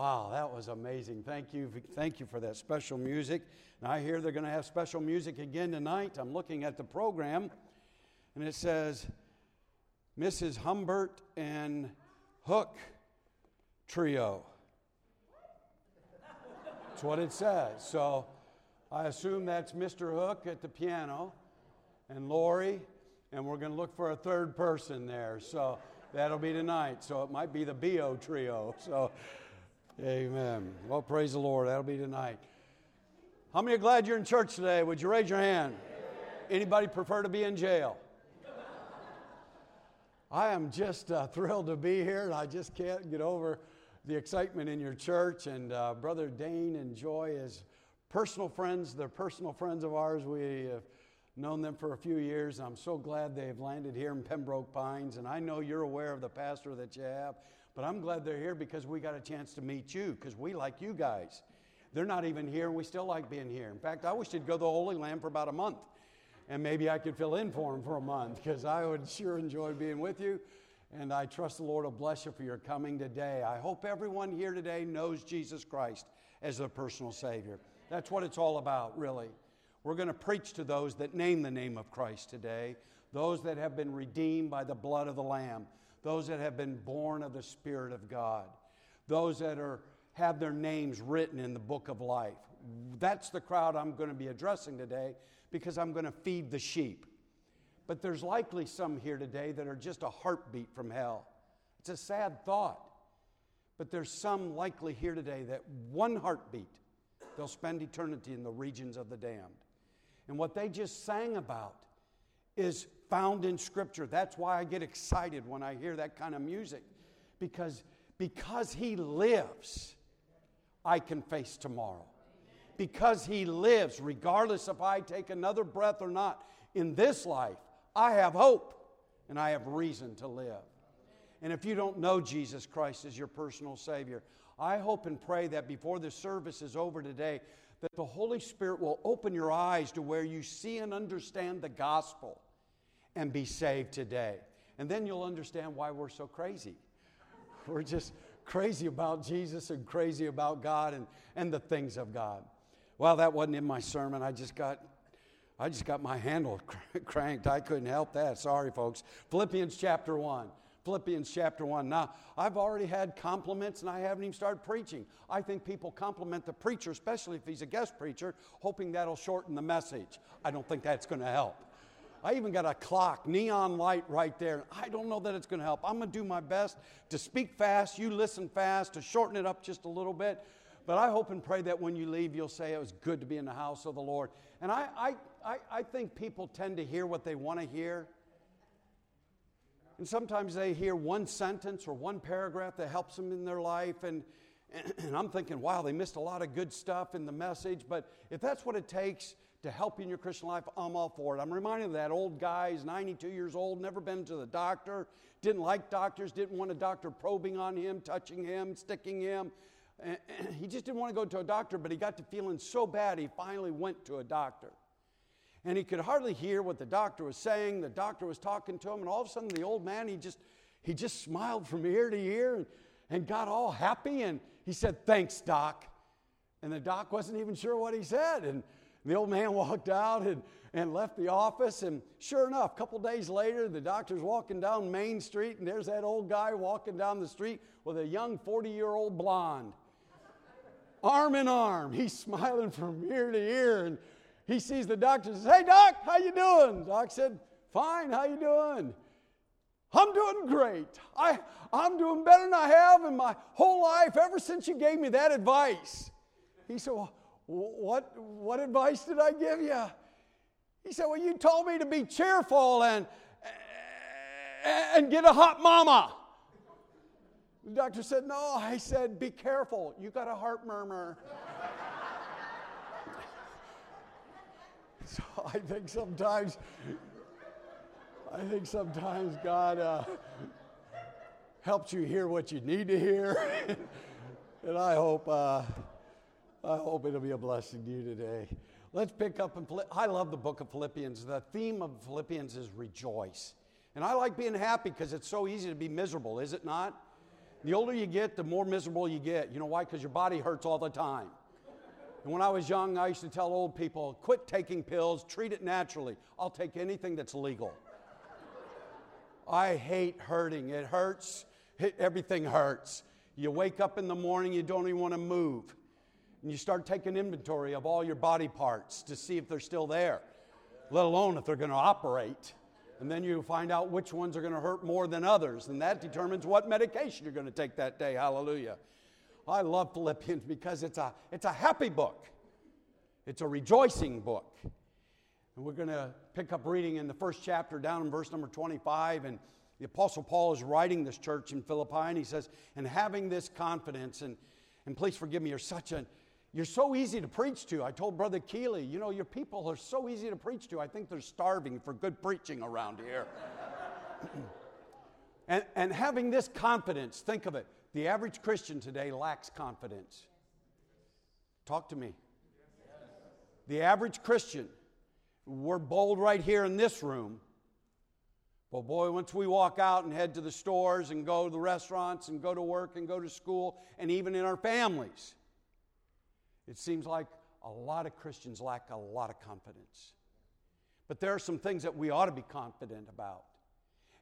Wow, that was amazing. Thank you. Thank you for that special music. And I hear they're going to have special music again tonight. I'm looking at the program, and it says Mrs. Humbert and Hook Trio. That's what it says. So I assume that's Mr. Hook at the piano and Lori, and we're going to look for a third person there. So that'll be tonight. So it might be the BO Trio. So, amen. Well, praise the Lord. That'll be tonight. How many are glad you're in church today? Would you raise your hand? Anybody prefer to be in jail? I am just uh, thrilled to be here, and I just can't get over the excitement in your church. And uh, Brother Dane and Joy as personal friends. They're personal friends of ours. We have known them for a few years. I'm so glad they've landed here in Pembroke Pines. And I know you're aware of the pastor that you have, but I'm glad they're here because we got a chance to meet you because we like you guys. They're not even here, and we still like being here. In fact, I wish they'd go to the Holy Land for about a month, and maybe I could fill in for them for a month because I would sure enjoy being with you. And I trust the Lord will bless you for your coming today. I hope everyone here today knows Jesus Christ as their personal Savior. That's what it's all about, really. We're going to preach to those that name the name of Christ today, those that have been redeemed by the blood of the Lamb, those that have been born of the Spirit of God, those that are have their names written in the book of life. That's the crowd I'm going to be addressing today because I'm going to feed the sheep. But there's likely some here today that are just a heartbeat from hell. It's a sad thought. But there's some likely here today that one heartbeat, they'll spend eternity in the regions of the damned. And what they just sang about is found in Scripture. That's why I get excited when I hear that kind of music. Because, because He lives, I can face tomorrow. Because He lives, regardless if I take another breath or not in this life, I have hope and I have reason to live. And if you don't know Jesus Christ as your personal Savior, I hope and pray that before the service is over today, that the Holy Spirit will open your eyes to where you see and understand the gospel and be saved today. And then you'll understand why we're so crazy. We're just crazy about Jesus and crazy about God and, and the things of God. Well, that wasn't in my sermon. I just got I just got my handle cranked. I couldn't help that. Sorry, folks. Philippians chapter 1. Philippians chapter 1. Now, I've already had compliments and I haven't even started preaching. I think people compliment the preacher, especially if he's a guest preacher, hoping that'll shorten the message. I don't think that's going to help. I even got a clock, neon light right there. I don't know that it's going to help. I'm going to do my best to speak fast, you listen fast, to shorten it up just a little bit. But I hope and pray that when you leave, you'll say it was good to be in the house of the Lord. And I, I, I, I think people tend to hear what they want to hear. And sometimes they hear one sentence or one paragraph that helps them in their life. And, and I'm thinking, wow, they missed a lot of good stuff in the message. But if that's what it takes to help you in your Christian life, I'm all for it. I'm reminded of that old guy, he's 92 years old, never been to the doctor, didn't like doctors, didn't want a doctor probing on him, touching him, sticking him. he just didn't want to go to a doctor, but he got to feeling so bad he finally went to a doctor and he could hardly hear what the doctor was saying. The doctor was talking to him, and all of a sudden the old man, he just, he just smiled from ear to ear and, and got all happy. And he said, Thanks, doc. And the doc wasn't even sure what he said. And the old man walked out and, and left the office. And sure enough, a couple days later, the doctor's walking down Main Street, and there's that old guy walking down the street with a young 40 year old blonde. arm in arm. He's smiling from ear to ear. And he sees the doctor and says, Hey, doc, how you doing? Doc said, Fine, how you doing? I'm doing great. I, I'm doing better than I have in my whole life ever since you gave me that advice. He said, well, what, what advice did I give you? He said, Well, you told me to be cheerful and, and get a hot mama. The doctor said, No. I said, Be careful. You got a heart murmur. So I think sometimes, I think sometimes God uh, helps you hear what you need to hear, and I hope, uh, I hope it'll be a blessing to you today. Let's pick up and I love the book of Philippians. The theme of Philippians is rejoice, and I like being happy because it's so easy to be miserable, is it not? The older you get, the more miserable you get. You know why? Because your body hurts all the time. And when I was young, I used to tell old people quit taking pills, treat it naturally. I'll take anything that's legal. I hate hurting. It hurts. It, everything hurts. You wake up in the morning, you don't even want to move. And you start taking inventory of all your body parts to see if they're still there, let alone if they're going to operate. And then you find out which ones are going to hurt more than others. And that determines what medication you're going to take that day. Hallelujah. I love Philippians because it's a, it's a happy book, it's a rejoicing book. And we're going to pick up reading in the first chapter down in verse number 25. And the Apostle Paul is writing this church in Philippi, and he says, and having this confidence, and, and please forgive me, you're such a, you're so easy to preach to. I told Brother Keeley, you know, your people are so easy to preach to. I think they're starving for good preaching around here. and, and having this confidence, think of it. The average Christian today lacks confidence. Talk to me. The average Christian, we're bold right here in this room. But boy, once we walk out and head to the stores and go to the restaurants and go to work and go to school and even in our families, it seems like a lot of Christians lack a lot of confidence. But there are some things that we ought to be confident about.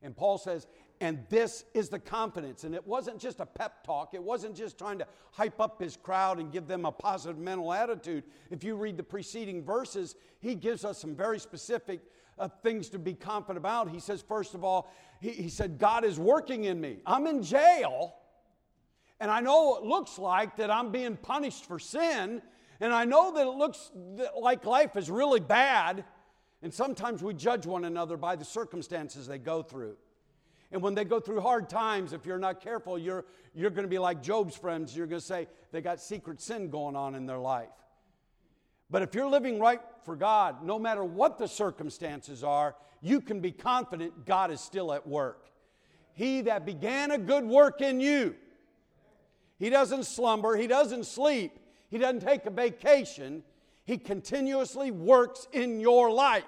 And Paul says, and this is the confidence. And it wasn't just a pep talk, it wasn't just trying to hype up his crowd and give them a positive mental attitude. If you read the preceding verses, he gives us some very specific uh, things to be confident about. He says, first of all, he, he said, God is working in me. I'm in jail, and I know it looks like that I'm being punished for sin, and I know that it looks like life is really bad. And sometimes we judge one another by the circumstances they go through. And when they go through hard times, if you're not careful, you're, you're going to be like Job's friends. You're going to say they got secret sin going on in their life. But if you're living right for God, no matter what the circumstances are, you can be confident God is still at work. He that began a good work in you, he doesn't slumber, he doesn't sleep, he doesn't take a vacation, he continuously works in your life.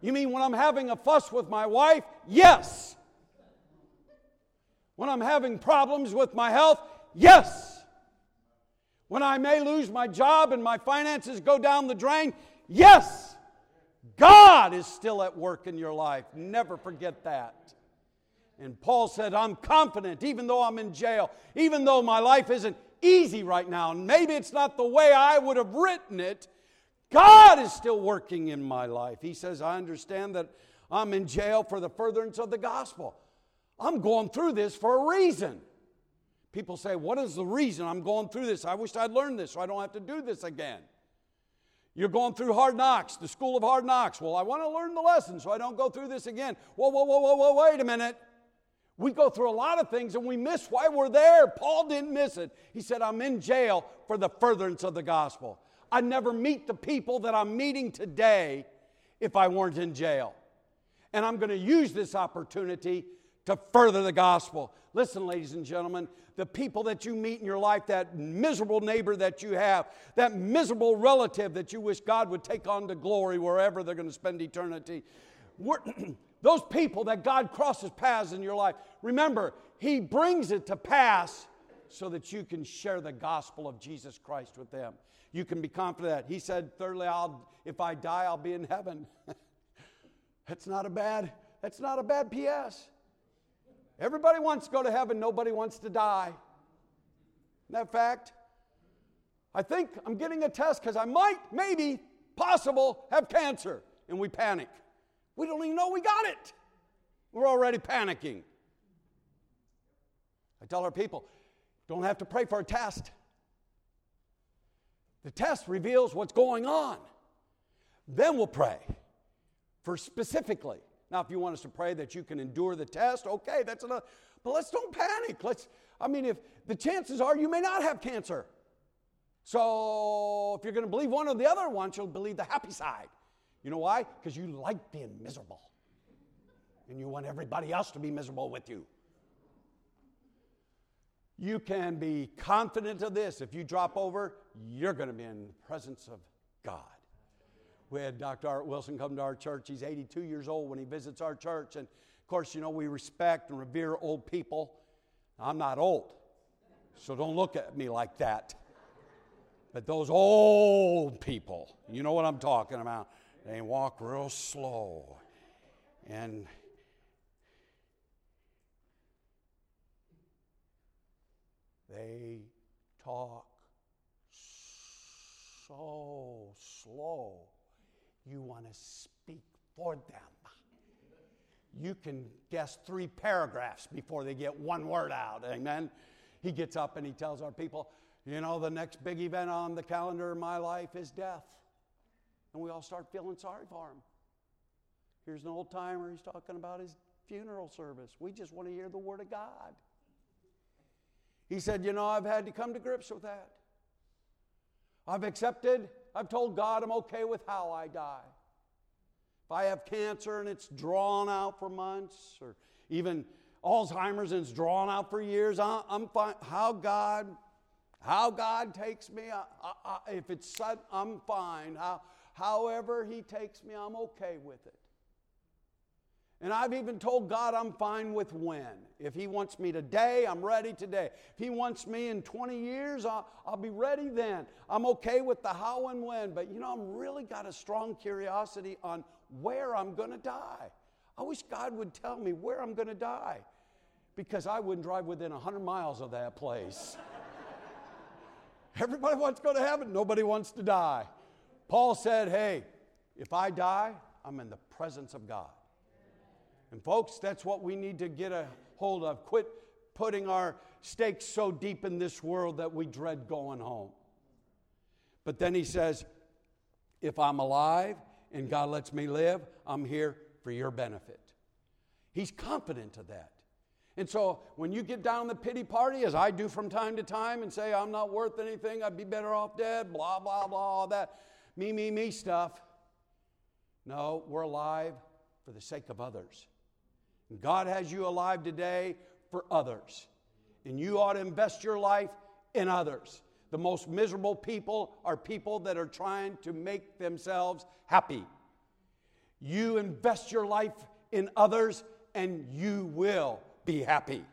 You mean when I'm having a fuss with my wife? Yes. When I'm having problems with my health? Yes. When I may lose my job and my finances go down the drain? Yes. God is still at work in your life. Never forget that. And Paul said, I'm confident, even though I'm in jail, even though my life isn't easy right now, and maybe it's not the way I would have written it, God is still working in my life. He says, I understand that I'm in jail for the furtherance of the gospel. I'm going through this for a reason. People say, What is the reason I'm going through this? I wish I'd learned this so I don't have to do this again. You're going through hard knocks, the school of hard knocks. Well, I want to learn the lesson so I don't go through this again. Whoa, whoa, whoa, whoa, whoa, wait a minute. We go through a lot of things and we miss why we're there. Paul didn't miss it. He said, I'm in jail for the furtherance of the gospel. I'd never meet the people that I'm meeting today if I weren't in jail. And I'm going to use this opportunity to further the gospel. Listen, ladies and gentlemen, the people that you meet in your life, that miserable neighbor that you have, that miserable relative that you wish God would take on to glory wherever they're going to spend eternity. those people that God crosses paths in your life, remember, He brings it to pass so that you can share the gospel of Jesus Christ with them you can be confident that. He said, thirdly, I'll, if I die, I'll be in heaven. that's not a bad, that's not a bad PS. Everybody wants to go to heaven, nobody wants to die. Isn't that fact? I think I'm getting a test because I might, maybe, possible, have cancer. And we panic. We don't even know we got it. We're already panicking. I tell our people, don't have to pray for a test. The test reveals what's going on. Then we'll pray for specifically. Now, if you want us to pray that you can endure the test, okay, that's enough. But let's don't panic. Let's, I mean, if the chances are you may not have cancer. So if you're going to believe one or the other one, you'll believe the happy side. You know why? Because you like being miserable. And you want everybody else to be miserable with you. You can be confident of this. If you drop over, you're going to be in the presence of God. We had Dr. Art Wilson come to our church. He's 82 years old when he visits our church. And of course, you know, we respect and revere old people. I'm not old, so don't look at me like that. But those old people, you know what I'm talking about, they walk real slow. And they talk so slow. You want to speak for them. You can guess three paragraphs before they get one word out. Amen. He gets up and he tells our people, you know, the next big event on the calendar of my life is death. And we all start feeling sorry for him. Here's an old timer, he's talking about his funeral service. We just want to hear the Word of God. He said, You know, I've had to come to grips with that. I've accepted, I've told God I'm okay with how I die. If I have cancer and it's drawn out for months, or even Alzheimer's and it's drawn out for years, I'm fine. How God, how God takes me, I, I, if it's sudden, I'm fine. How, however He takes me, I'm okay with it. And I've even told God I'm fine with when. If He wants me today, I'm ready today. If He wants me in 20 years, I'll, I'll be ready then. I'm okay with the how and when. But you know, I'm really got a strong curiosity on where I'm going to die. I wish God would tell me where I'm going to die because I wouldn't drive within 100 miles of that place. Everybody wants to go to heaven, nobody wants to die. Paul said, Hey, if I die, I'm in the presence of God. And folks, that's what we need to get a hold of. Quit putting our stakes so deep in this world that we dread going home. But then he says, if I'm alive and God lets me live, I'm here for your benefit. He's confident of that. And so when you get down the pity party, as I do from time to time, and say, I'm not worth anything, I'd be better off dead, blah, blah, blah, all that me, me, me stuff. No, we're alive for the sake of others. God has you alive today for others. And you ought to invest your life in others. The most miserable people are people that are trying to make themselves happy. You invest your life in others and you will be happy.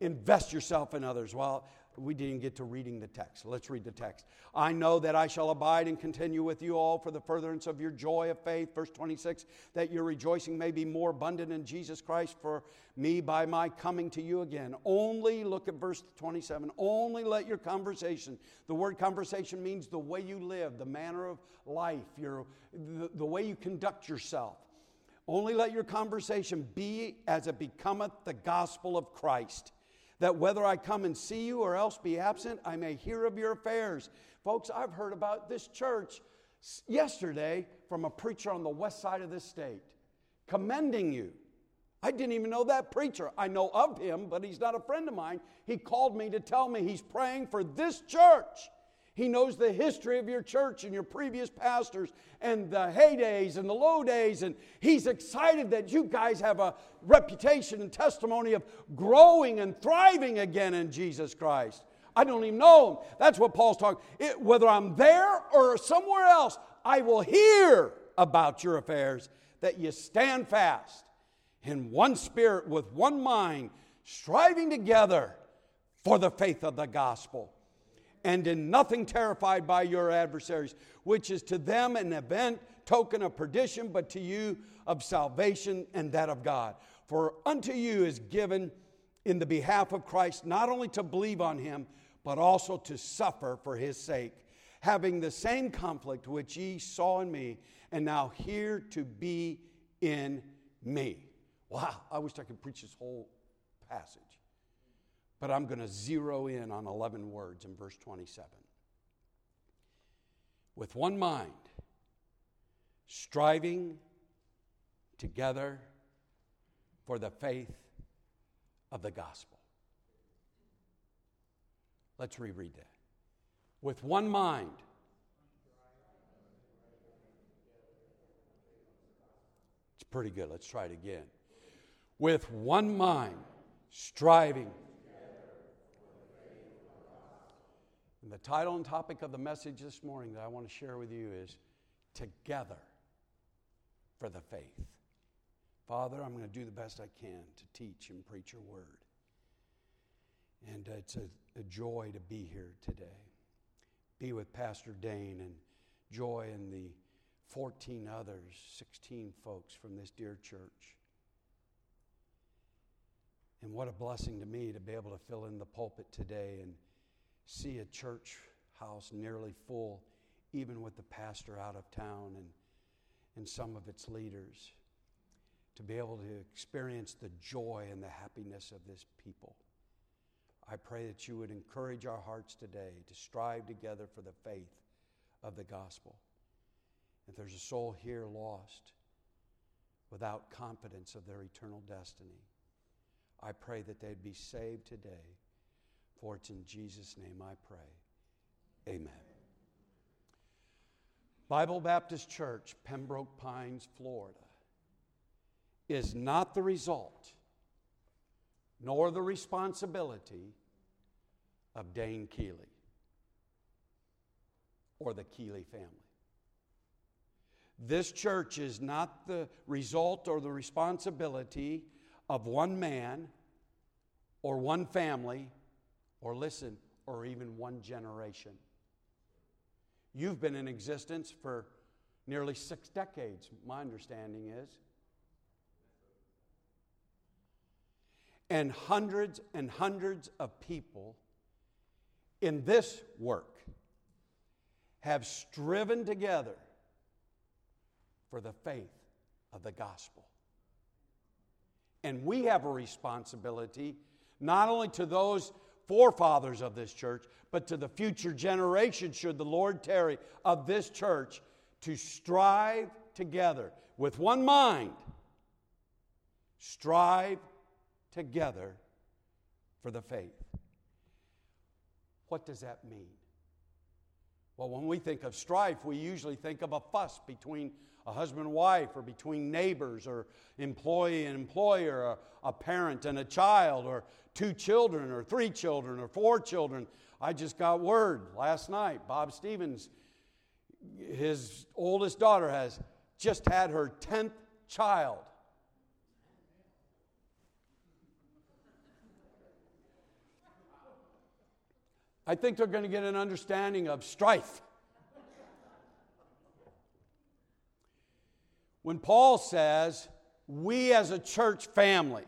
Invest yourself in others. Well, we didn't get to reading the text. Let's read the text. I know that I shall abide and continue with you all for the furtherance of your joy of faith. Verse 26 that your rejoicing may be more abundant in Jesus Christ for me by my coming to you again. Only, look at verse 27, only let your conversation, the word conversation means the way you live, the manner of life, your, the, the way you conduct yourself. Only let your conversation be as it becometh the gospel of Christ that whether I come and see you or else be absent, I may hear of your affairs. Folks, I've heard about this church yesterday from a preacher on the west side of this state commending you. I didn't even know that preacher. I know of him, but he's not a friend of mine. He called me to tell me he's praying for this church. He knows the history of your church and your previous pastors and the heydays and the low days. And he's excited that you guys have a reputation and testimony of growing and thriving again in Jesus Christ. I don't even know him. That's what Paul's talking. It, whether I'm there or somewhere else, I will hear about your affairs, that you stand fast in one spirit with one mind, striving together for the faith of the gospel and in nothing terrified by your adversaries, which is to them an event, token of perdition, but to you of salvation and that of God. For unto you is given in the behalf of Christ not only to believe on him, but also to suffer for his sake, having the same conflict which ye saw in me, and now here to be in me. Wow, I wish I could preach this whole passage but I'm going to zero in on 11 words in verse 27. With one mind, striving together for the faith of the gospel. Let's reread that. With one mind, it's pretty good. Let's try it again. With one mind, striving And the title and topic of the message this morning that I want to share with you is Together for the Faith. Father, I'm going to do the best I can to teach and preach your word. And uh, it's a, a joy to be here today. Be with Pastor Dane and Joy and the 14 others, 16 folks from this dear church. And what a blessing to me to be able to fill in the pulpit today and see a church house nearly full, even with the pastor out of town and, and some of its leaders, to be able to experience the joy and the happiness of this people. I pray that you would encourage our hearts today to strive together for the faith of the gospel. If there's a soul here lost without confidence of their eternal destiny, I pray that they'd be saved today. For it's in Jesus' name I pray. Amen. Bible Baptist Church, Pembroke Pines, Florida, is not the result nor the responsibility of Dane Keeley or the Keeley family. This church is not the result or the responsibility of one man or one family or listen, or even one generation. You've been in existence for nearly six decades, my understanding is. And hundreds and hundreds of people in this work have striven together for the faith of the gospel. And we have a responsibility not only to those forefathers of this church, but to the future generation, should the Lord tarry, of this church to strive together with one mind, strive together for the faith. What does that mean? Well, when we think of strife, we usually think of a fuss between a husband and wife, or between neighbors, or employee and employer, or a parent and a child, or two children, or three children, or four children. I just got word last night. Bob Stevens, his oldest daughter, has just had her 10th child. I think they're going to get an understanding of strife. When Paul says, we as a church family,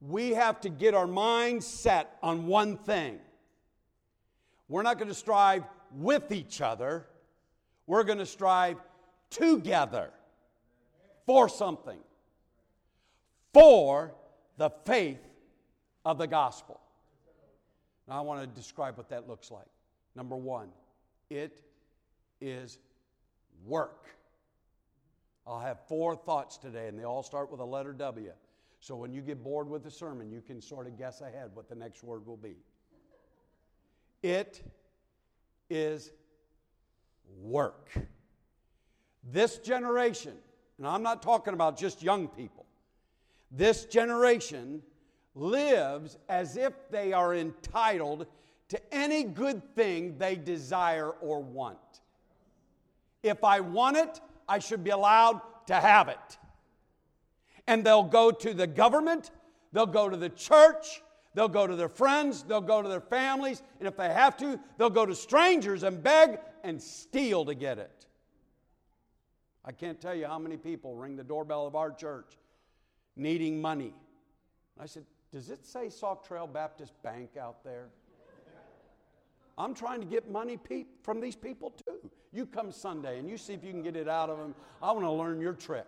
we have to get our minds set on one thing. We're not going to strive with each other, we're going to strive together for something, for the faith of the gospel. Now, I want to describe what that looks like. Number one, it is work. I'll have four thoughts today, and they all start with a letter W. So when you get bored with the sermon, you can sort of guess ahead what the next word will be. It is work. This generation, and I'm not talking about just young people, this generation lives as if they are entitled to any good thing they desire or want. If I want it, I should be allowed to have it. And they'll go to the government, they'll go to the church, they'll go to their friends, they'll go to their families, and if they have to, they'll go to strangers and beg and steal to get it. I can't tell you how many people ring the doorbell of our church needing money. I said, does it say Sauk Trail Baptist Bank out there? I'm trying to get money pe- from these people too. You come Sunday and you see if you can get it out of them. I want to learn your trick.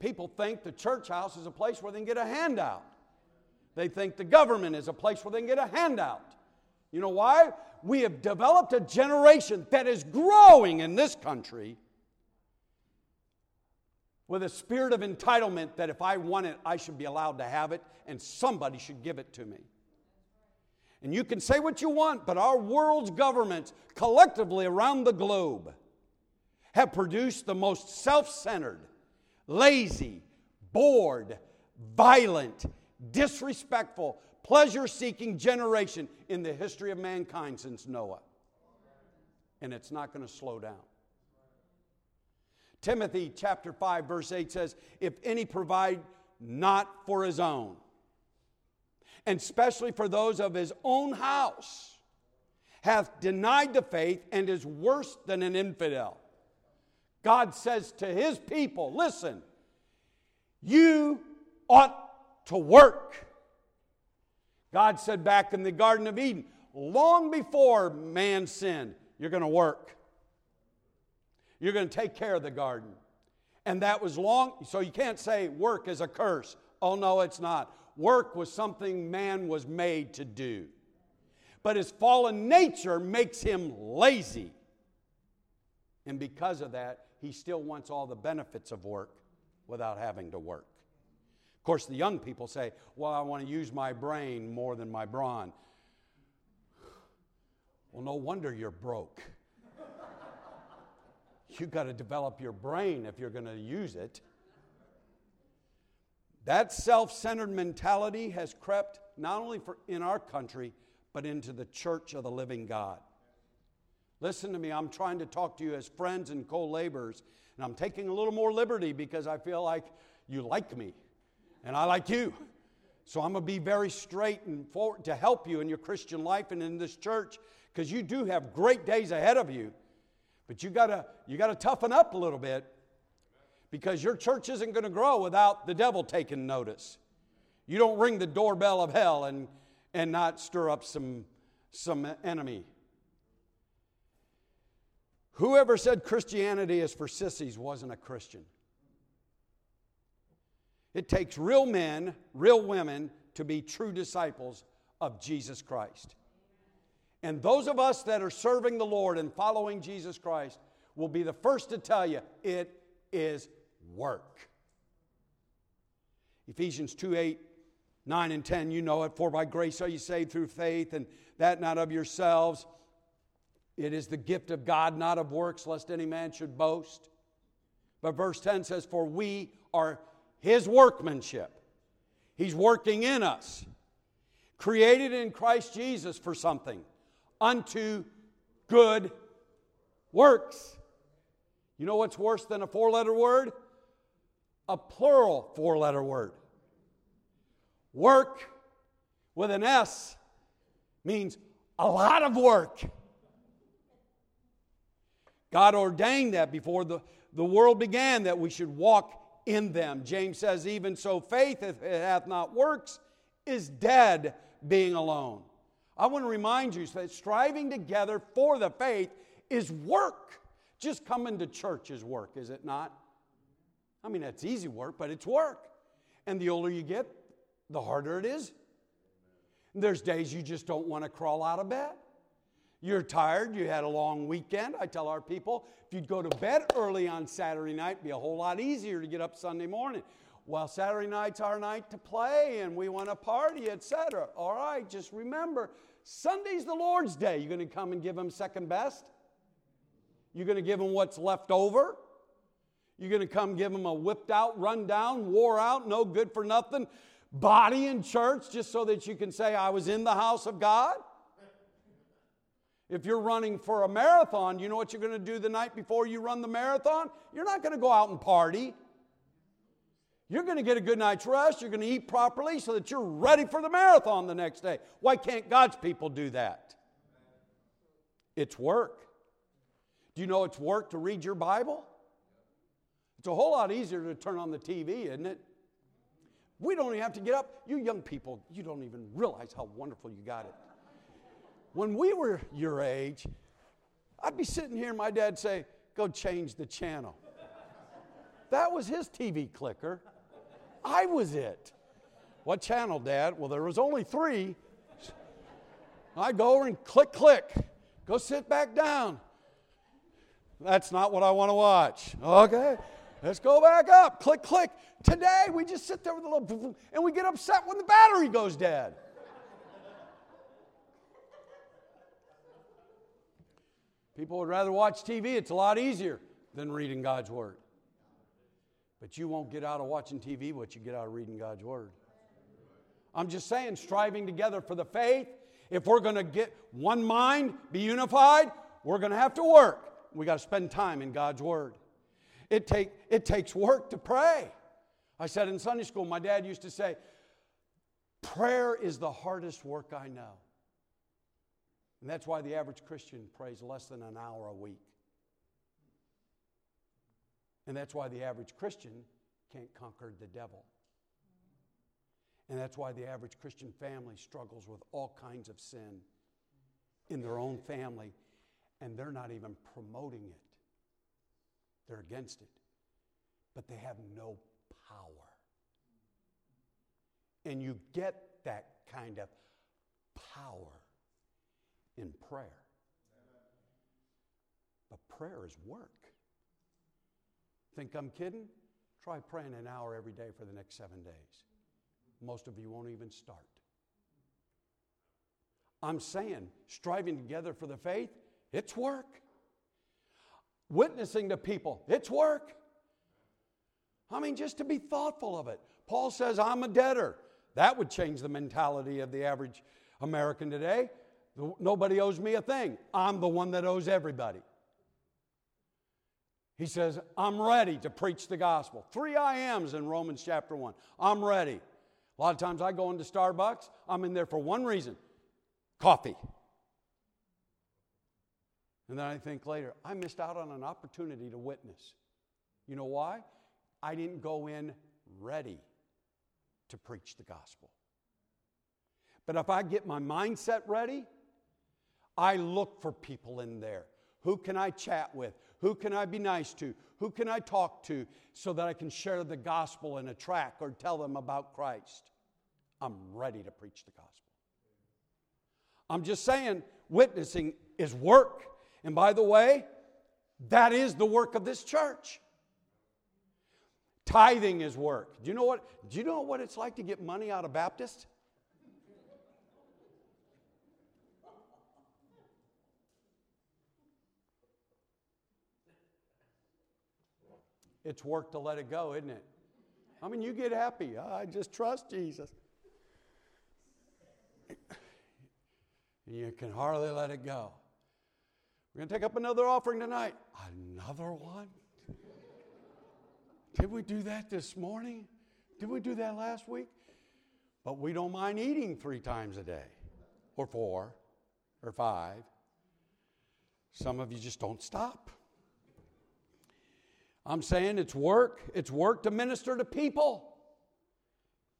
People think the church house is a place where they can get a handout. They think the government is a place where they can get a handout. You know why? We have developed a generation that is growing in this country with a spirit of entitlement that if I want it, I should be allowed to have it and somebody should give it to me. And you can say what you want, but our world's governments collectively around the globe have produced the most self centered, lazy, bored, violent, disrespectful, pleasure seeking generation in the history of mankind since Noah. And it's not going to slow down. Timothy chapter 5 verse 8 says, "If any provide not for his own, and especially for those of his own house, hath denied the faith and is worse than an infidel. God says to his people, listen, you ought to work. God said back in the Garden of Eden, long before man sinned, you're going to work. You're going to take care of the garden. And that was long, so you can't say work is a curse. Oh, no, it's not. Work was something man was made to do. But his fallen nature makes him lazy. And because of that, he still wants all the benefits of work without having to work. Of course, the young people say, Well, I want to use my brain more than my brawn. Well, no wonder you're broke. You've got to develop your brain if you're going to use it. That self centered mentality has crept not only for, in our country, but into the church of the living God. Listen to me, I'm trying to talk to you as friends and co laborers, and I'm taking a little more liberty because I feel like you like me and I like you. So I'm going to be very straight and forward to help you in your Christian life and in this church because you do have great days ahead of you. But you gotta you gotta toughen up a little bit because your church isn't going to grow without the devil taking notice. You don't ring the doorbell of hell and and not stir up some some enemy. Whoever said Christianity is for sissies wasn't a Christian. It takes real men, real women to be true disciples of Jesus Christ. And those of us that are serving the Lord and following Jesus Christ will be the first to tell you it is work. Ephesians 2 8, 9, and 10, you know it. For by grace are you saved through faith, and that not of yourselves. It is the gift of God, not of works, lest any man should boast. But verse 10 says, For we are his workmanship. He's working in us, created in Christ Jesus for something unto good works. You know what's worse than a four letter word? A plural four letter word. Work with an S means a lot of work. God ordained that before the, the world began that we should walk in them. James says, Even so, faith, if it hath not works, is dead being alone. I want to remind you that striving together for the faith is work. Just coming to church is work, is it not? I mean, it's easy work, but it's work. And the older you get, the harder it is. There's days you just don't want to crawl out of bed. You're tired, you had a long weekend. I tell our people, if you'd go to bed early on Saturday night, be a whole lot easier to get up Sunday morning. Well, Saturday night's our night to play and we want to party, etc. All right, just remember, Sunday's the Lord's day. You're going to come and give him second best? You're going to give him what's left over? You're going to come give him a whipped out, run down, wore out, no good for nothing body in church just so that you can say, I was in the house of God? If you're running for a marathon, you know what you're going to do the night before you run the marathon? You're not going to go out and party. You're going to get a good night's rest. You're going to eat properly so that you're ready for the marathon the next day. Why can't God's people do that? It's work. Do you know it's work to read your Bible? It's a whole lot easier to turn on the TV, isn't it? We don't even have to get up. You young people, you don't even realize how wonderful you got it. When we were your age, I'd be sitting here and my dad say, Go change the channel. That was his TV clicker. I was it. What channel, Dad? Well, there was only three. I go over and click, click. Go sit back down. That's not what I want to watch. Okay, let's go back up. Click, click. Today, we just sit there with a little, and we get upset when the battery goes dead. People would rather watch TV, it's a lot easier than reading God's Word. But you won't get out of watching TV what you get out of reading God's Word. I'm just saying, striving together for the faith, if we're going to get one mind, be unified, we're going to have to work. We got to spend time in God's Word. It, take, it takes work to pray. I said in Sunday school, my dad used to say, prayer is the hardest work I know. And that's why the average Christian prays less than an hour a week. And that's why the average Christian can't conquer the devil. And that's why the average Christian family struggles with all kinds of sin in their own family, and they're not even promoting it. They're against it, but they have no power. And you get that kind of power in prayer. But prayer is work. Think I'm kidding? Try praying an hour every day for the next seven days. Most of you won't even start. I'm saying, striving together for the faith, it's work. Witnessing to people, it's work. I mean, just to be thoughtful of it. Paul says, I'm a debtor. That would change the mentality of the average American today. Nobody owes me a thing. I'm the one that owes everybody. He says, I'm ready to preach the gospel. Three I ams in Romans chapter 1. I'm ready. A lot of times I go into Starbucks, I'm in there for one reason coffee. And then I think later, I missed out on an opportunity to witness. You know why? I didn't go in ready to preach the gospel. But if I get my mindset ready, I look for people in there. Who can I chat with? Who can I be nice to? Who can I talk to so that I can share the gospel in a track or tell them about Christ? I'm ready to preach the gospel. I'm just saying, witnessing is work. And by the way, that is the work of this church. Tithing is work. Do you know what? Do you know what it's like to get money out of Baptist? It's work to let it go, isn't it? I mean, you get happy. Ah, I just trust Jesus. And you can hardly let it go. We're going to take up another offering tonight. Another one? Did we do that this morning? Did we do that last week? But we don't mind eating three times a day, or four, or five. Some of you just don't stop. I'm saying it's work. It's work to minister to people.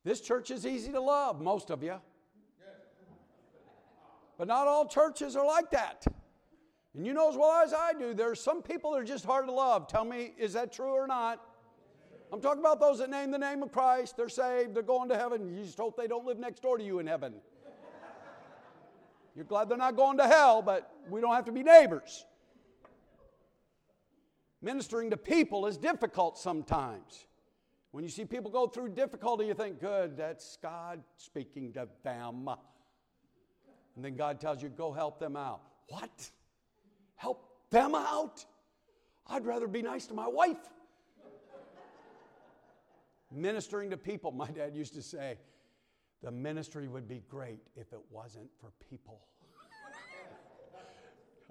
This church is easy to love, most of you. But not all churches are like that. And you know as well as I do, there are some people that are just hard to love. Tell me, is that true or not? I'm talking about those that name the name of Christ. They're saved. They're going to heaven. You just hope they don't live next door to you in heaven. You're glad they're not going to hell, but we don't have to be neighbors. Ministering to people is difficult sometimes. When you see people go through difficulty, you think, good, that's God speaking to them. And then God tells you, go help them out. What? Help them out? I'd rather be nice to my wife. Ministering to people, my dad used to say, the ministry would be great if it wasn't for people.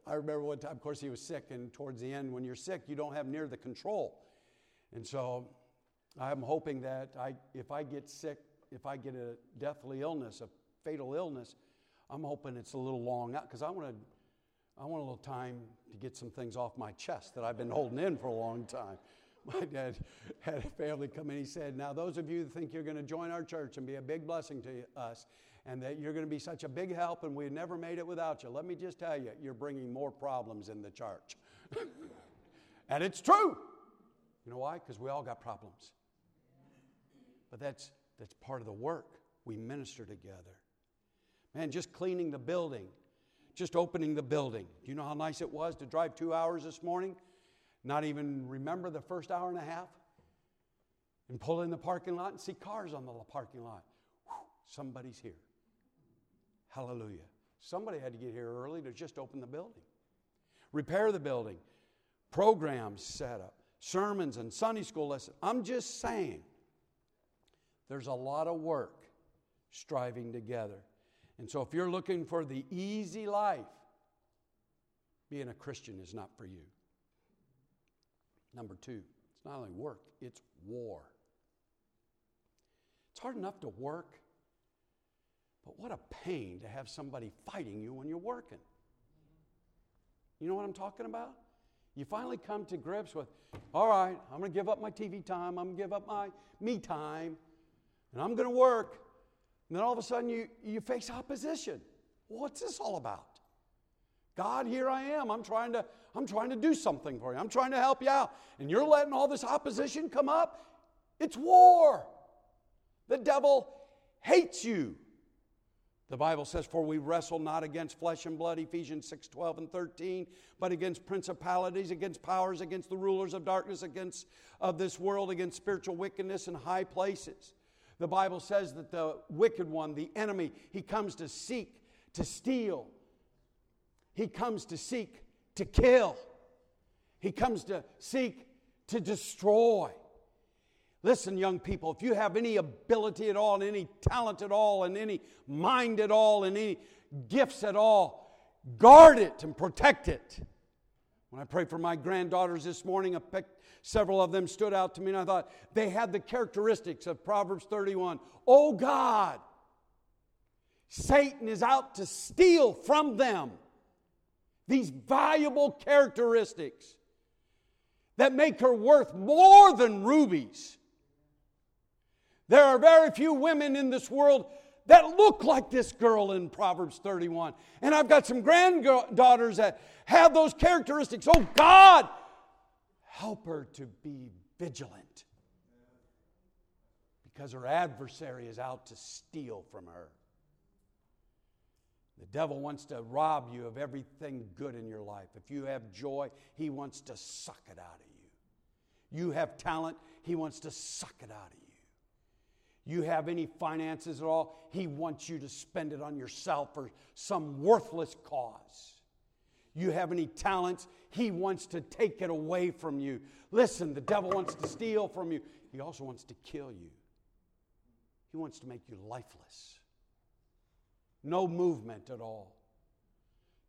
I remember one time, of course, he was sick, and towards the end, when you're sick, you don't have near the control. And so I'm hoping that I, if I get sick, if I get a deathly illness, a fatal illness, I'm hoping it's a little long out because I want to. I want a little time to get some things off my chest that I've been holding in for a long time. My dad had a family come in. He said, Now, those of you that think you're going to join our church and be a big blessing to us, and that you're going to be such a big help and we've never made it without you. Let me just tell you, you're bringing more problems in the church. and it's true. You know why? Because we all got problems. But that's, that's part of the work. We minister together. Man, just cleaning the building, just opening the building. Do you know how nice it was to drive two hours this morning? Not even remember the first hour and a half? And pull in the parking lot and see cars on the parking lot. Whew, somebody's here. Hallelujah. Somebody had to get here early to just open the building, repair the building, programs set up, sermons and Sunday school lessons. I'm just saying there's a lot of work striving together. And so if you're looking for the easy life, being a Christian is not for you. Number two, it's not only work, it's war. It's hard enough to work, but what a pain to have somebody fighting you when you're working. You know what I'm talking about? You finally come to grips with, all right, I'm going to give up my TV time, I'm going to give up my me time, and I'm going to work. And then all of a sudden you, you face opposition. What's this all about? God, here I am. I'm trying to I'm trying to do something for you. I'm trying to help you out. And you're letting all this opposition come up? It's war. The devil hates you. The Bible says, For we wrestle not against flesh and blood, Ephesians 6 12 and 13, but against principalities, against powers, against the rulers of darkness, against of this world, against spiritual wickedness in high places. The Bible says that the wicked one, the enemy, he comes to seek, to steal. He comes to seek, to kill. He comes to seek, to destroy. Listen, young people, if you have any ability at all, and any talent at all, and any mind at all, and any gifts at all, guard it and protect it. When I prayed for my granddaughters this morning, several of them stood out to me, and I thought they had the characteristics of Proverbs 31. Oh God, Satan is out to steal from them these valuable characteristics that make her worth more than rubies. There are very few women in this world that look like this girl in Proverbs 31. And I've got some granddaughters that have those characteristics. Oh God, help her to be vigilant because her adversary is out to steal from her. The devil wants to rob you of everything good in your life. If you have joy, he wants to suck it out of you. You have talent, he wants to suck it out of you you have any finances at all, He wants you to spend it on yourself or some worthless cause. You have any talents, He wants to take it away from you. Listen, the devil wants to steal from you, he also wants to kill you. He wants to make you lifeless. No movement at all.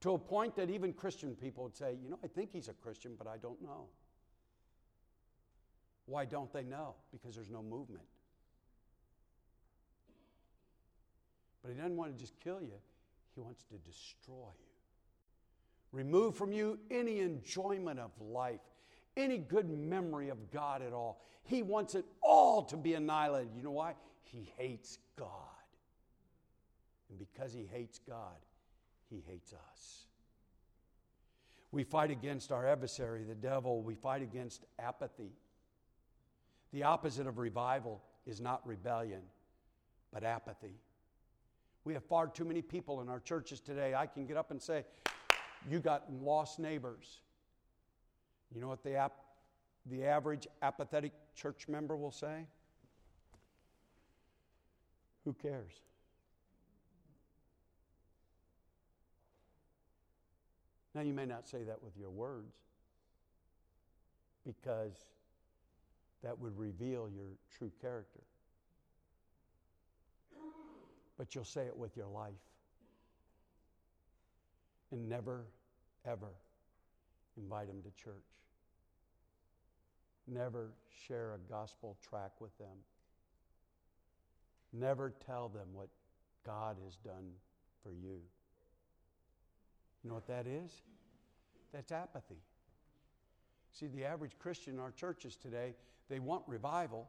To a point that even Christian people would say, you know, I think he's a Christian, but I don't know. Why don't they know? Because there's no movement. But he doesn't want to just kill you, he wants to destroy you. Remove from you any enjoyment of life, any good memory of God at all. He wants it all to be annihilated. You know why? He hates God. And because he hates God, he hates us. We fight against our adversary, the devil. We fight against apathy. The opposite of revival is not rebellion, but apathy. We have far too many people in our churches today. I can get up and say, You got lost neighbors. You know what the, ap- the average apathetic church member will say? Who cares? Now, you may not say that with your words because that would reveal your true character but you'll say it with your life. And never, ever invite them to church. Never share a gospel track with them. Never tell them what God has done for you. You know what that is? That's apathy. See, the average Christian in our churches today, they want revival,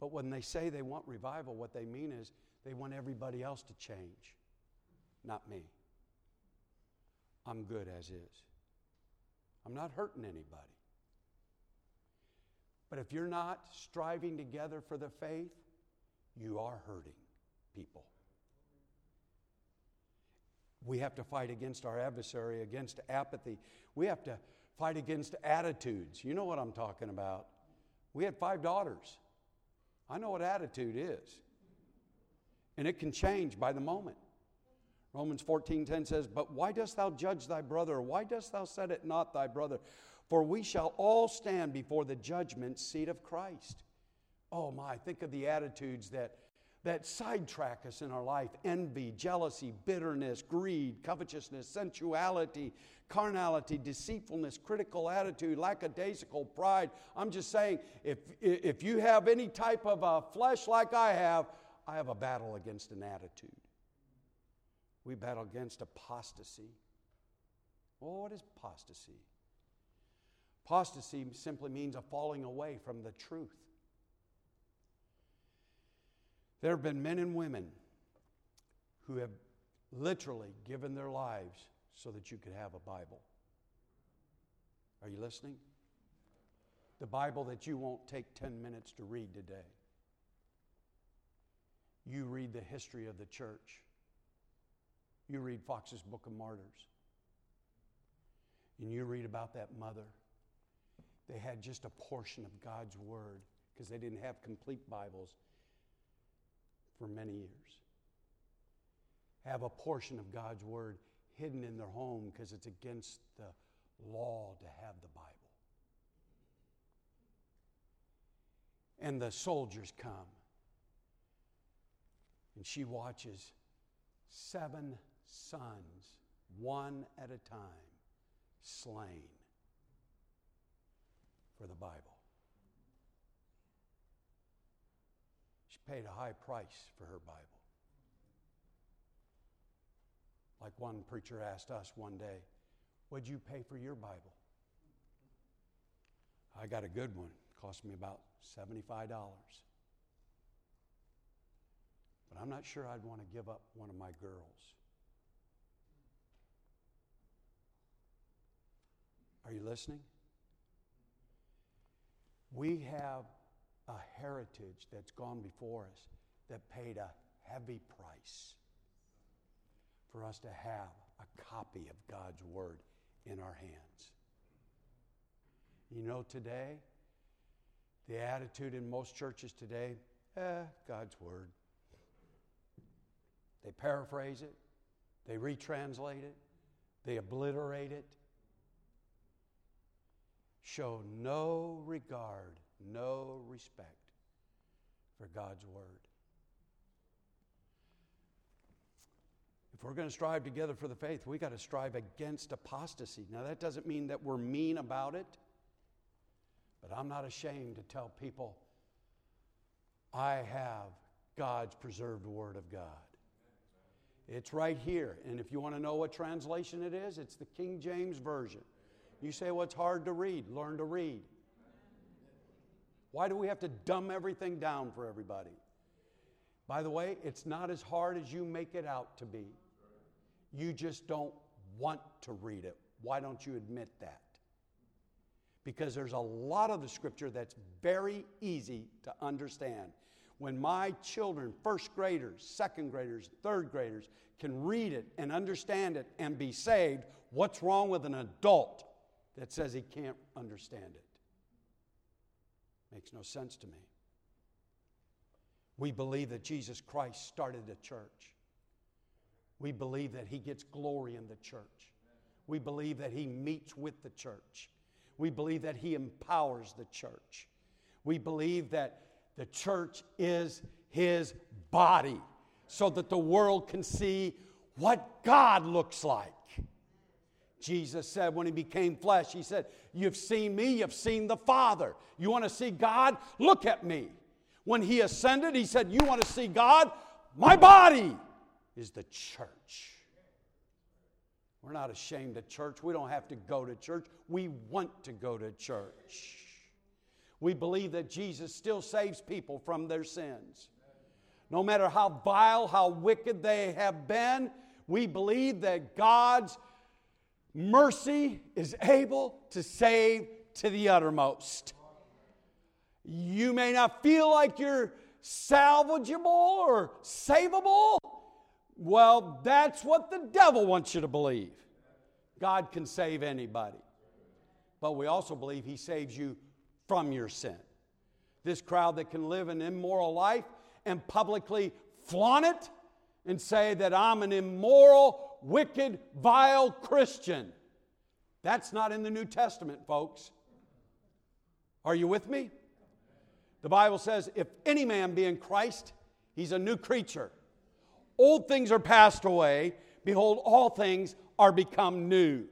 but when they say they want revival, what they mean is they want everybody else to change, not me. I'm good as is. I'm not hurting anybody. But if you're not striving together for the faith, you are hurting people. We have to fight against our adversary, against apathy. We have to fight against attitudes. You know what I'm talking about. We had five daughters. I know what attitude is. And it can change by the moment. Romans 14:10 says, "But why dost thou judge thy brother? Why dost thou set it not thy brother? For we shall all stand before the judgment seat of Christ." Oh my, think of the attitudes that that sidetrack us in our life envy, jealousy, bitterness, greed, covetousness, sensuality, carnality, deceitfulness, critical attitude, lackadaisical pride. I'm just saying, if, if you have any type of a flesh like I have, I have a battle against an attitude. We battle against apostasy. Well, what is apostasy? Apostasy simply means a falling away from the truth. There have been men and women who have literally given their lives so that you could have a Bible. Are you listening? The Bible that you won't take 10 minutes to read today. You read the history of the church. You read Foxe's Book of Martyrs. And you read about that mother. They had just a portion of God's Word because they didn't have complete Bibles for many years. Have a portion of God's Word hidden in their home because it's against the law to have the Bible. And the soldiers come, and she watches seven sons, one at a time, slain for the Bible. She paid a high price for her Bible. Like one preacher asked us one day, What'd you pay for your Bible? I got a good one. It cost me about $75. But I'm not sure I'd want to give up one of my girls. Are you listening? We have a heritage that's gone before us that paid a heavy price for us to have a copy of God's Word in our hands. You know, today, the attitude in most churches today, eh, God's Word. They paraphrase it, they retranslate it, they obliterate it, show no regard no respect for God's Word. If we're going to strive together for the faith, we got to strive against apostasy. Now, that doesn't mean that we're mean about it, but I'm not ashamed to tell people I have God's preserved Word of God. It's right here. And if you want to know what translation it is, it's the King James Version. You say, well, it's hard to read. Learn to read. Why do we have to dumb everything down for everybody? By the way, it's not as hard as you make it out to be. You just don't want to read it. Why don't you admit that? Because there's a lot of the scripture that's very easy to understand. When my children, first graders, second graders, third graders, can read it and understand it and be saved, what's wrong with an adult that says he can't understand it? Makes no sense to me. We believe that Jesus Christ started a church. We believe that he gets glory in the church. We believe that he meets with the church. We believe that he empowers the church. We believe that the church is his body so that the world can see what God looks like. Jesus said when he became flesh, he said, You've seen me, you've seen the Father. You want to see God? Look at me. When he ascended, he said, You want to see God? My body is the church. We're not ashamed of church. We don't have to go to church. We want to go to church. We believe that Jesus still saves people from their sins. No matter how vile, how wicked they have been, we believe that God's mercy is able to save to the uttermost. You may not feel like you're salvageable or savable. Well, that's what the devil wants you to believe. God can save anybody. But we also believe he saves you from your sin. This crowd that can live an immoral life and publicly flaunt it and say that I'm an immoral, wicked, vile Christian. That's not in the New Testament, folks. Are you with me? The Bible says, if any man be in Christ, He's a new creature. Old things are passed away. Behold, all things are become new.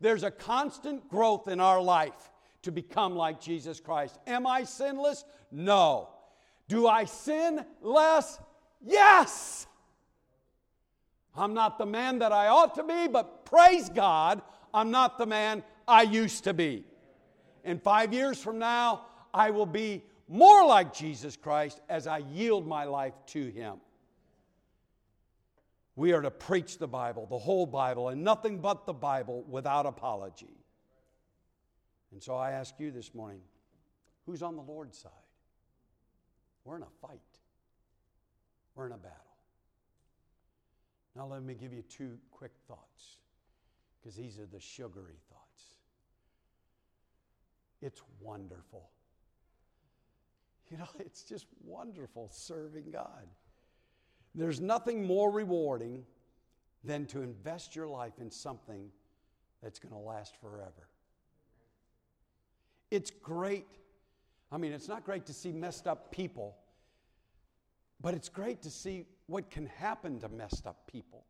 There's a constant growth in our life to become like Jesus Christ. Am I sinless? No. Do I sin less? Yes. I'm not the man that I ought to be, but praise God, I'm not the man I used to be. In five years from now, I will be more like Jesus Christ as I yield my life to Him. We are to preach the Bible, the whole Bible, and nothing but the Bible without apology. And so I ask you this morning who's on the Lord's side? We're in a fight, we're in a battle. Now, let me give you two quick thoughts, because these are the sugary thoughts. It's wonderful. You know, it's just wonderful serving God. There's nothing more rewarding than to invest your life in something that's going to last forever. It's great. I mean, it's not great to see messed up people, but it's great to see what can happen to messed up people.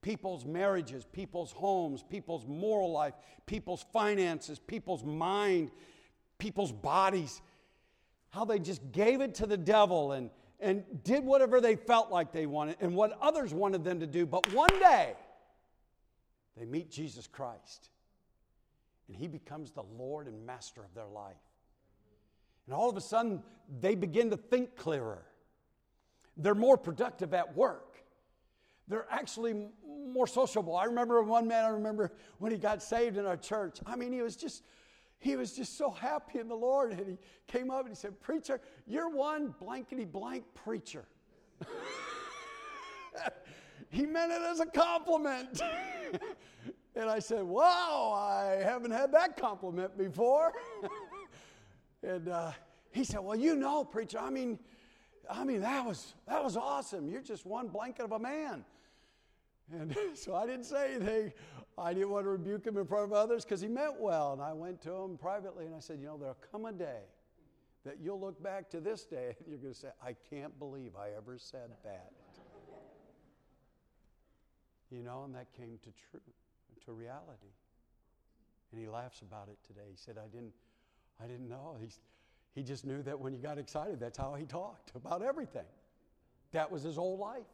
People's marriages, people's homes, people's moral life, people's finances, people's mind, people's bodies. How they just gave it to the devil and, and did whatever they felt like they wanted and what others wanted them to do. But one day, they meet Jesus Christ and he becomes the Lord and master of their life. And all of a sudden, they begin to think clearer. They're more productive at work. They're actually more sociable. I remember one man, I remember when he got saved in our church. I mean, he was just, he was just so happy in the Lord. And he came up and he said, Preacher, you're one blankety blank preacher. he meant it as a compliment. and I said, Wow, I haven't had that compliment before. and uh, he said, Well, you know, preacher, I mean, I mean, that was, that was awesome. You're just one blanket of a man. And so I didn't say anything. I didn't want to rebuke him in front of others because he meant well. And I went to him privately and I said, You know, there'll come a day that you'll look back to this day and you're going to say, I can't believe I ever said that. you know, and that came to truth, to reality. And he laughs about it today. He said, I didn't, I didn't know. He's, he just knew that when he got excited, that's how he talked about everything. That was his whole life.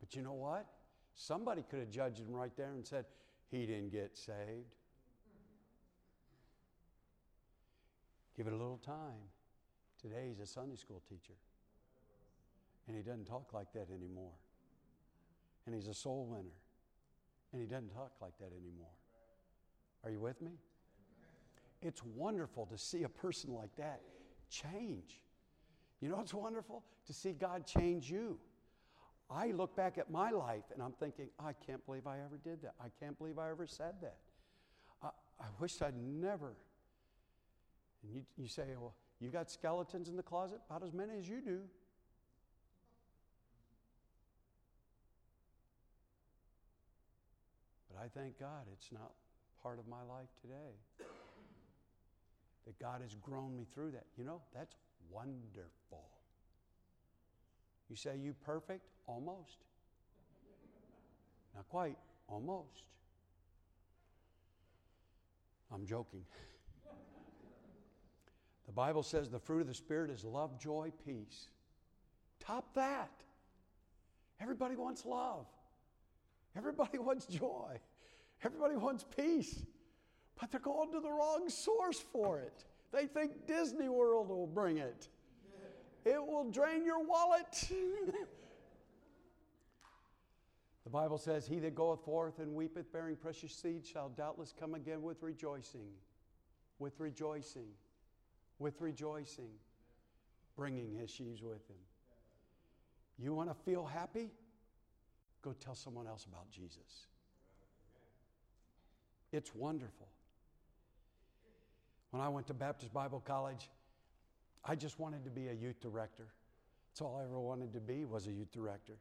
But you know what? Somebody could have judged him right there and said, he didn't get saved. Give it a little time. Today he's a Sunday school teacher. And he doesn't talk like that anymore. And he's a soul winner. And he doesn't talk like that anymore. Are you with me? It's wonderful to see a person like that change. You know what's wonderful? To see God change you. I look back at my life and I'm thinking, I can't believe I ever did that. I can't believe I ever said that. I, I wish I'd never. And you, you say, well, you got skeletons in the closet? About as many as you do. I thank God it's not part of my life today that God has grown me through that. You know, that's wonderful. You say, You perfect? Almost. Not quite, almost. I'm joking. The Bible says the fruit of the Spirit is love, joy, peace. Top that. Everybody wants love. Everybody wants joy. Everybody wants peace but they're going to the wrong source for it. They think Disney World will bring it, it will drain your wallet. the Bible says, He that goeth forth and weepeth, bearing precious seed, shall doubtless come again with rejoicing, with rejoicing, with rejoicing, bringing his sheaves with him. You want to feel happy? Go tell someone else about Jesus. It's wonderful. When I went to Baptist Bible College, I just wanted to be a youth director. That's all I ever wanted to be was a youth director.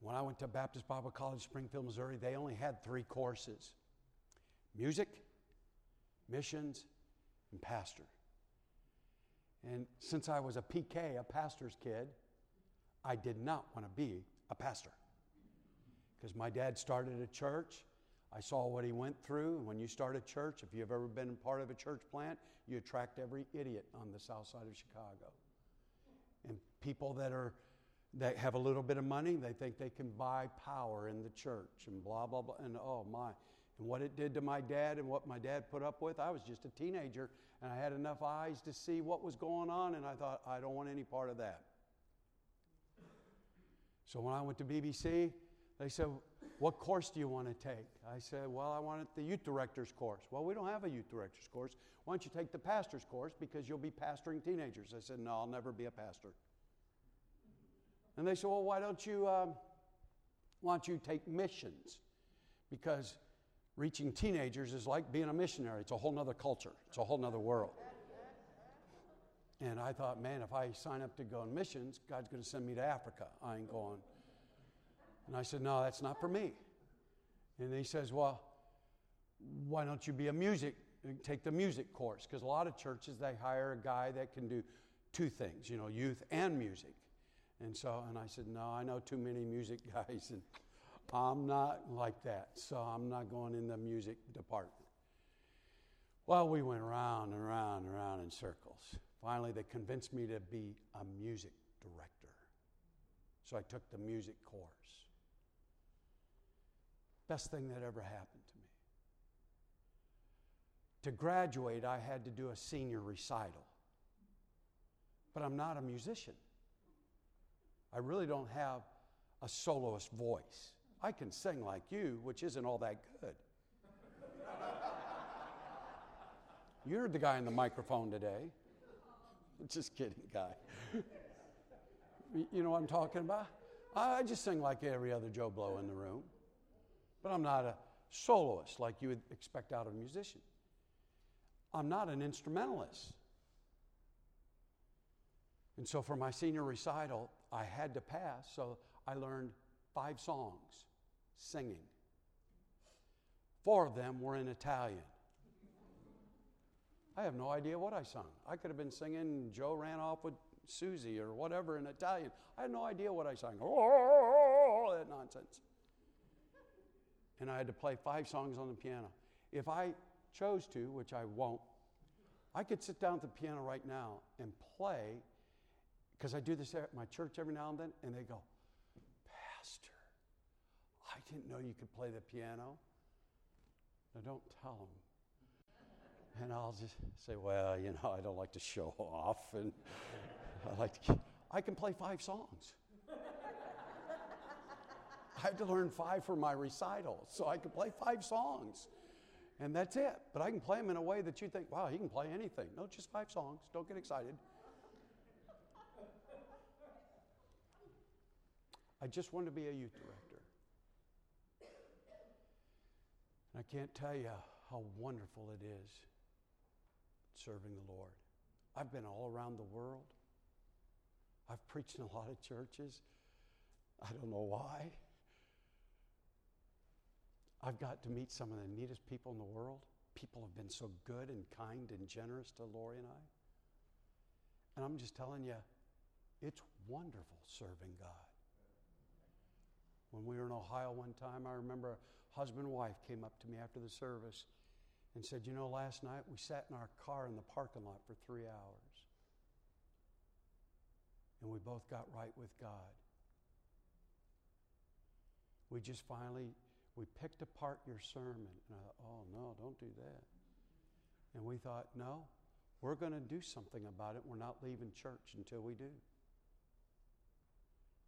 When I went to Baptist Bible College, Springfield, Missouri, they only had three courses music, missions, and pastor. And since I was a PK, a pastor's kid, I did not want to be a pastor. Because my dad started a church. I saw what he went through. When you start a church, if you've ever been part of a church plant, you attract every idiot on the south side of Chicago. And people that are that have a little bit of money, they think they can buy power in the church and blah blah blah. And oh my. And what it did to my dad and what my dad put up with, I was just a teenager and I had enough eyes to see what was going on, and I thought, I don't want any part of that. So when I went to BBC, they said, What course do you want to take? I said, Well, I wanted the youth director's course. Well, we don't have a youth director's course. Why don't you take the pastor's course because you'll be pastoring teenagers? I said, No, I'll never be a pastor. And they said, Well, why don't you, um, why don't you take missions? Because reaching teenagers is like being a missionary. It's a whole nother culture, it's a whole nother world. And I thought, man, if I sign up to go on missions, God's going to send me to Africa. I ain't going. And I said, no, that's not for me. And he says, well, why don't you be a music, take the music course? Because a lot of churches, they hire a guy that can do two things, you know, youth and music. And so, and I said, no, I know too many music guys, and I'm not like that, so I'm not going in the music department. Well, we went around and around and around in circles. Finally, they convinced me to be a music director. So I took the music course. Best thing that ever happened to me. To graduate, I had to do a senior recital. But I'm not a musician. I really don't have a soloist voice. I can sing like you, which isn't all that good. You're the guy in the microphone today. Just kidding, guy. you know what I'm talking about? I just sing like every other Joe Blow in the room. But I'm not a soloist like you would expect out of a musician. I'm not an instrumentalist. And so for my senior recital, I had to pass, so I learned five songs singing. Four of them were in Italian. I have no idea what I sung. I could have been singing Joe ran off with Susie or whatever in Italian. I had no idea what I sang. Oh, that nonsense. And I had to play five songs on the piano. If I chose to, which I won't, I could sit down at the piano right now and play, because I do this at my church every now and then, and they go, Pastor, I didn't know you could play the piano. Now, don't tell them. And I'll just say, well, you know, I don't like to show off. And I like to, I can play five songs. I had to learn five for my recital, so I could play five songs. And that's it. But I can play them in a way that you think, wow, he can play anything. No, just five songs. Don't get excited. I just wanted to be a youth director. And I can't tell you how wonderful it is serving the Lord. I've been all around the world. I've preached in a lot of churches. I don't know why. I've got to meet some of the neatest people in the world. People have been so good and kind and generous to Lori and I. And I'm just telling you, it's wonderful serving God. When we were in Ohio one time, I remember a husband and wife came up to me after the service and said, You know, last night we sat in our car in the parking lot for three hours. And we both got right with God. We just finally, we picked apart your sermon. And I thought, oh no, don't do that. And we thought, no, we're going to do something about it. We're not leaving church until we do.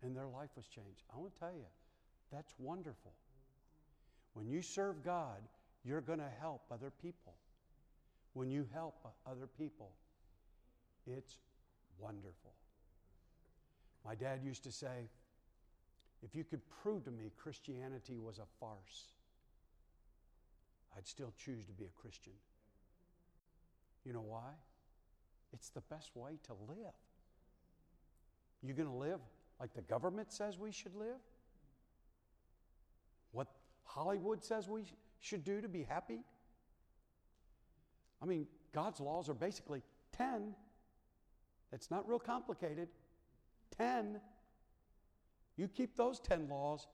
And their life was changed. I want to tell you, that's wonderful. When you serve God, you're going to help other people. When you help other people, it's wonderful. My dad used to say, if you could prove to me Christianity was a farce, I'd still choose to be a Christian. You know why? It's the best way to live. You're going to live like the government says we should live? What Hollywood says we should do to be happy? I mean, God's laws are basically 10. It's not real complicated. 10. You keep those 10 laws,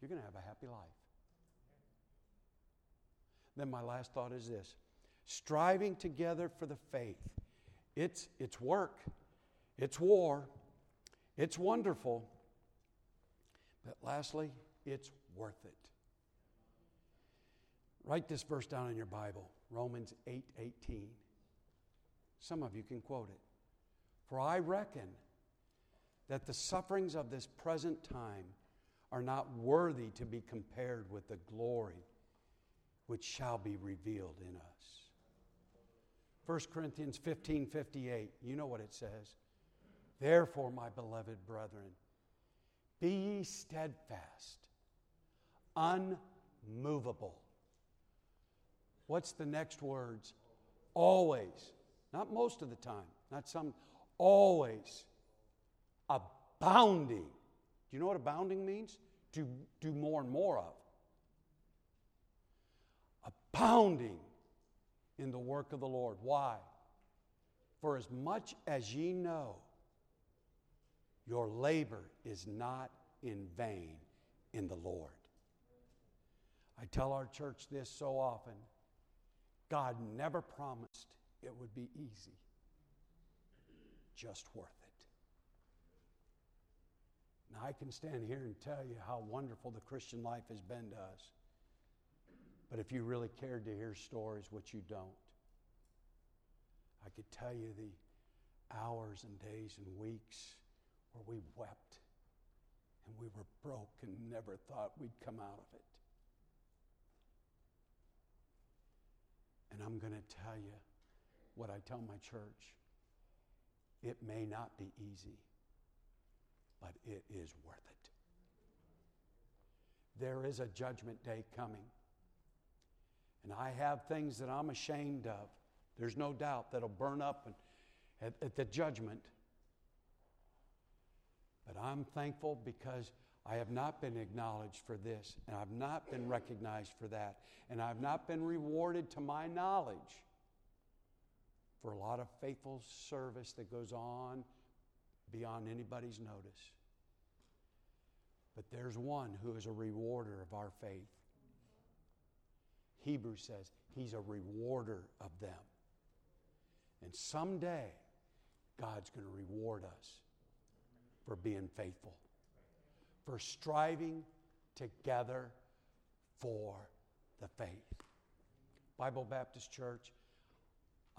you're going to have a happy life. Then my last thought is this striving together for the faith. It's, it's work, it's war, it's wonderful, but lastly, it's worth it. Write this verse down in your Bible, Romans 8 18. Some of you can quote it. For I reckon that the sufferings of this present time are not worthy to be compared with the glory which shall be revealed in us. 1 Corinthians 15 58, you know what it says. Therefore, my beloved brethren, be ye steadfast, unmovable. What's the next words? Always. Not most of the time, not some, always. Abounding. Do you know what abounding means? To do more and more of. Abounding in the work of the Lord. Why? For as much as ye know your labor is not in vain in the Lord. I tell our church this so often God never promised it would be easy, just worth it. Now, I can stand here and tell you how wonderful the Christian life has been to us. But if you really cared to hear stories, which you don't, I could tell you the hours and days and weeks where we wept and we were broke and never thought we'd come out of it. And I'm going to tell you what I tell my church. It may not be easy, but it is worth it. There is a judgment day coming. And I have things that I'm ashamed of. There's no doubt that'll burn up and, at, at the judgment. But I'm thankful because I have not been acknowledged for this, and I've not been recognized for that, and I've not been rewarded to my knowledge for a lot of faithful service that goes on beyond anybody's notice. But there's one who is a rewarder of our faith. Hebrews says he's a rewarder of them. And someday, God's going to reward us for being faithful, for striving together for the faith. Bible Baptist Church,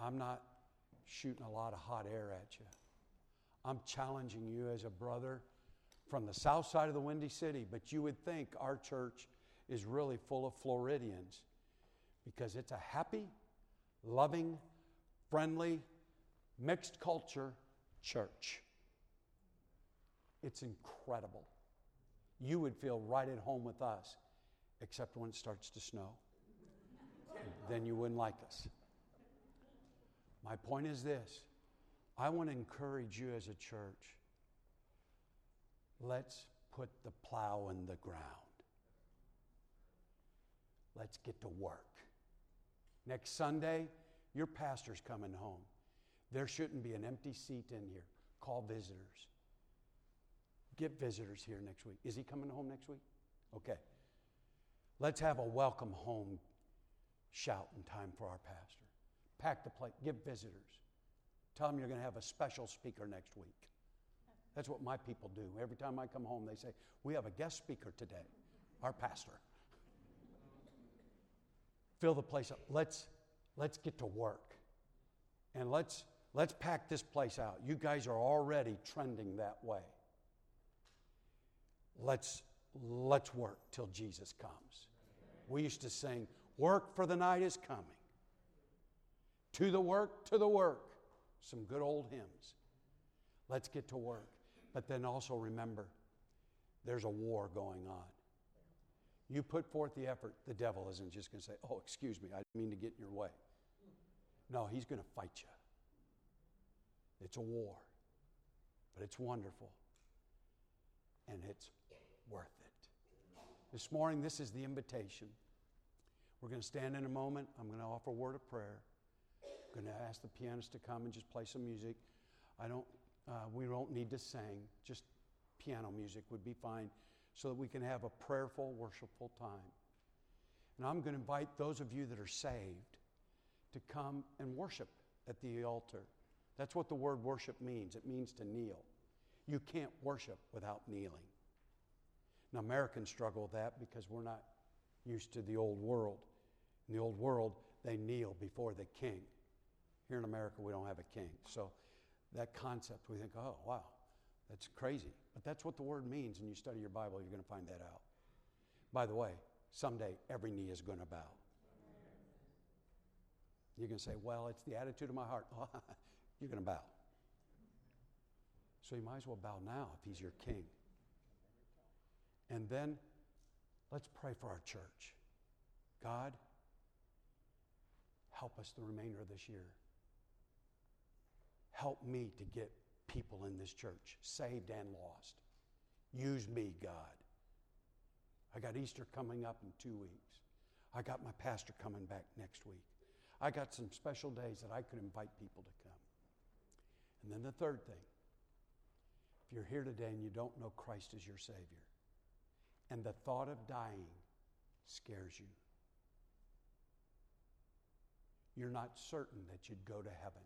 I'm not shooting a lot of hot air at you. I'm challenging you as a brother from the south side of the Windy City, but you would think our church is really full of Floridians because it's a happy, loving, friendly, mixed culture church. It's incredible. You would feel right at home with us, except when it starts to snow. then you wouldn't like us. My point is this I want to encourage you as a church. Let's put the plow in the ground. Let's get to work. Next Sunday, your pastor's coming home. There shouldn't be an empty seat in here. Call visitors. Get visitors here next week. Is he coming home next week? Okay. Let's have a welcome home shout in time for our pastor. Pack the plate, give visitors. Tell them you're going to have a special speaker next week. That's what my people do. Every time I come home, they say, We have a guest speaker today, our pastor. Fill the place up. Let's, let's get to work. And let's, let's pack this place out. You guys are already trending that way let's, let's work till Jesus comes. We used to sing, Work for the night is coming. To the work, to the work. Some good old hymns. Let's get to work. But then also remember, there's a war going on. You put forth the effort, the devil isn't just going to say, Oh, excuse me, I didn't mean to get in your way. No, he's going to fight you. It's a war, but it's wonderful and it's worth it. This morning, this is the invitation. We're going to stand in a moment. I'm going to offer a word of prayer. Going to ask the pianist to come and just play some music. I don't Uh, we don't need to sing, just piano music would be fine so that we can have a prayerful, worshipful time. And I'm going to invite those of you that are saved to come and worship at the altar. That's what the word worship means it means to kneel. You can't worship without kneeling. Now, Americans struggle with that because we're not used to the old world. In the old world, they kneel before the king. Here in America, we don't have a king. So, that concept, we think, oh, wow, that's crazy. But that's what the word means, and you study your Bible, you're going to find that out. By the way, someday every knee is going to bow. You're going to say, well, it's the attitude of my heart. you're going to bow. So you might as well bow now if he's your king. And then let's pray for our church. God, help us the remainder of this year. Help me to get people in this church, saved and lost. Use me, God. I got Easter coming up in two weeks. I got my pastor coming back next week. I got some special days that I could invite people to come. And then the third thing if you're here today and you don't know Christ as your Savior, and the thought of dying scares you, you're not certain that you'd go to heaven.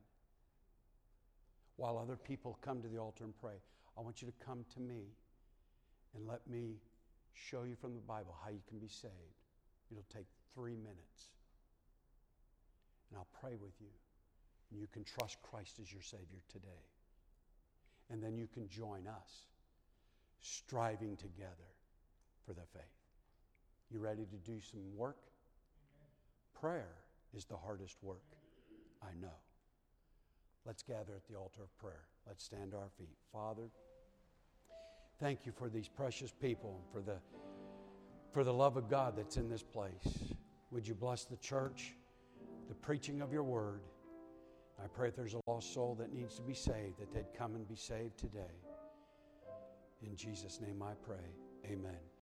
While other people come to the altar and pray, I want you to come to me and let me show you from the Bible how you can be saved. It'll take three minutes. And I'll pray with you. And you can trust Christ as your Savior today. And then you can join us, striving together for the faith. You ready to do some work? Prayer is the hardest work, I know. Let's gather at the altar of prayer. Let's stand to our feet. Father, thank you for these precious people and for the, for the love of God that's in this place. Would you bless the church, the preaching of your word? I pray if there's a lost soul that needs to be saved, that they'd come and be saved today. In Jesus' name I pray. Amen.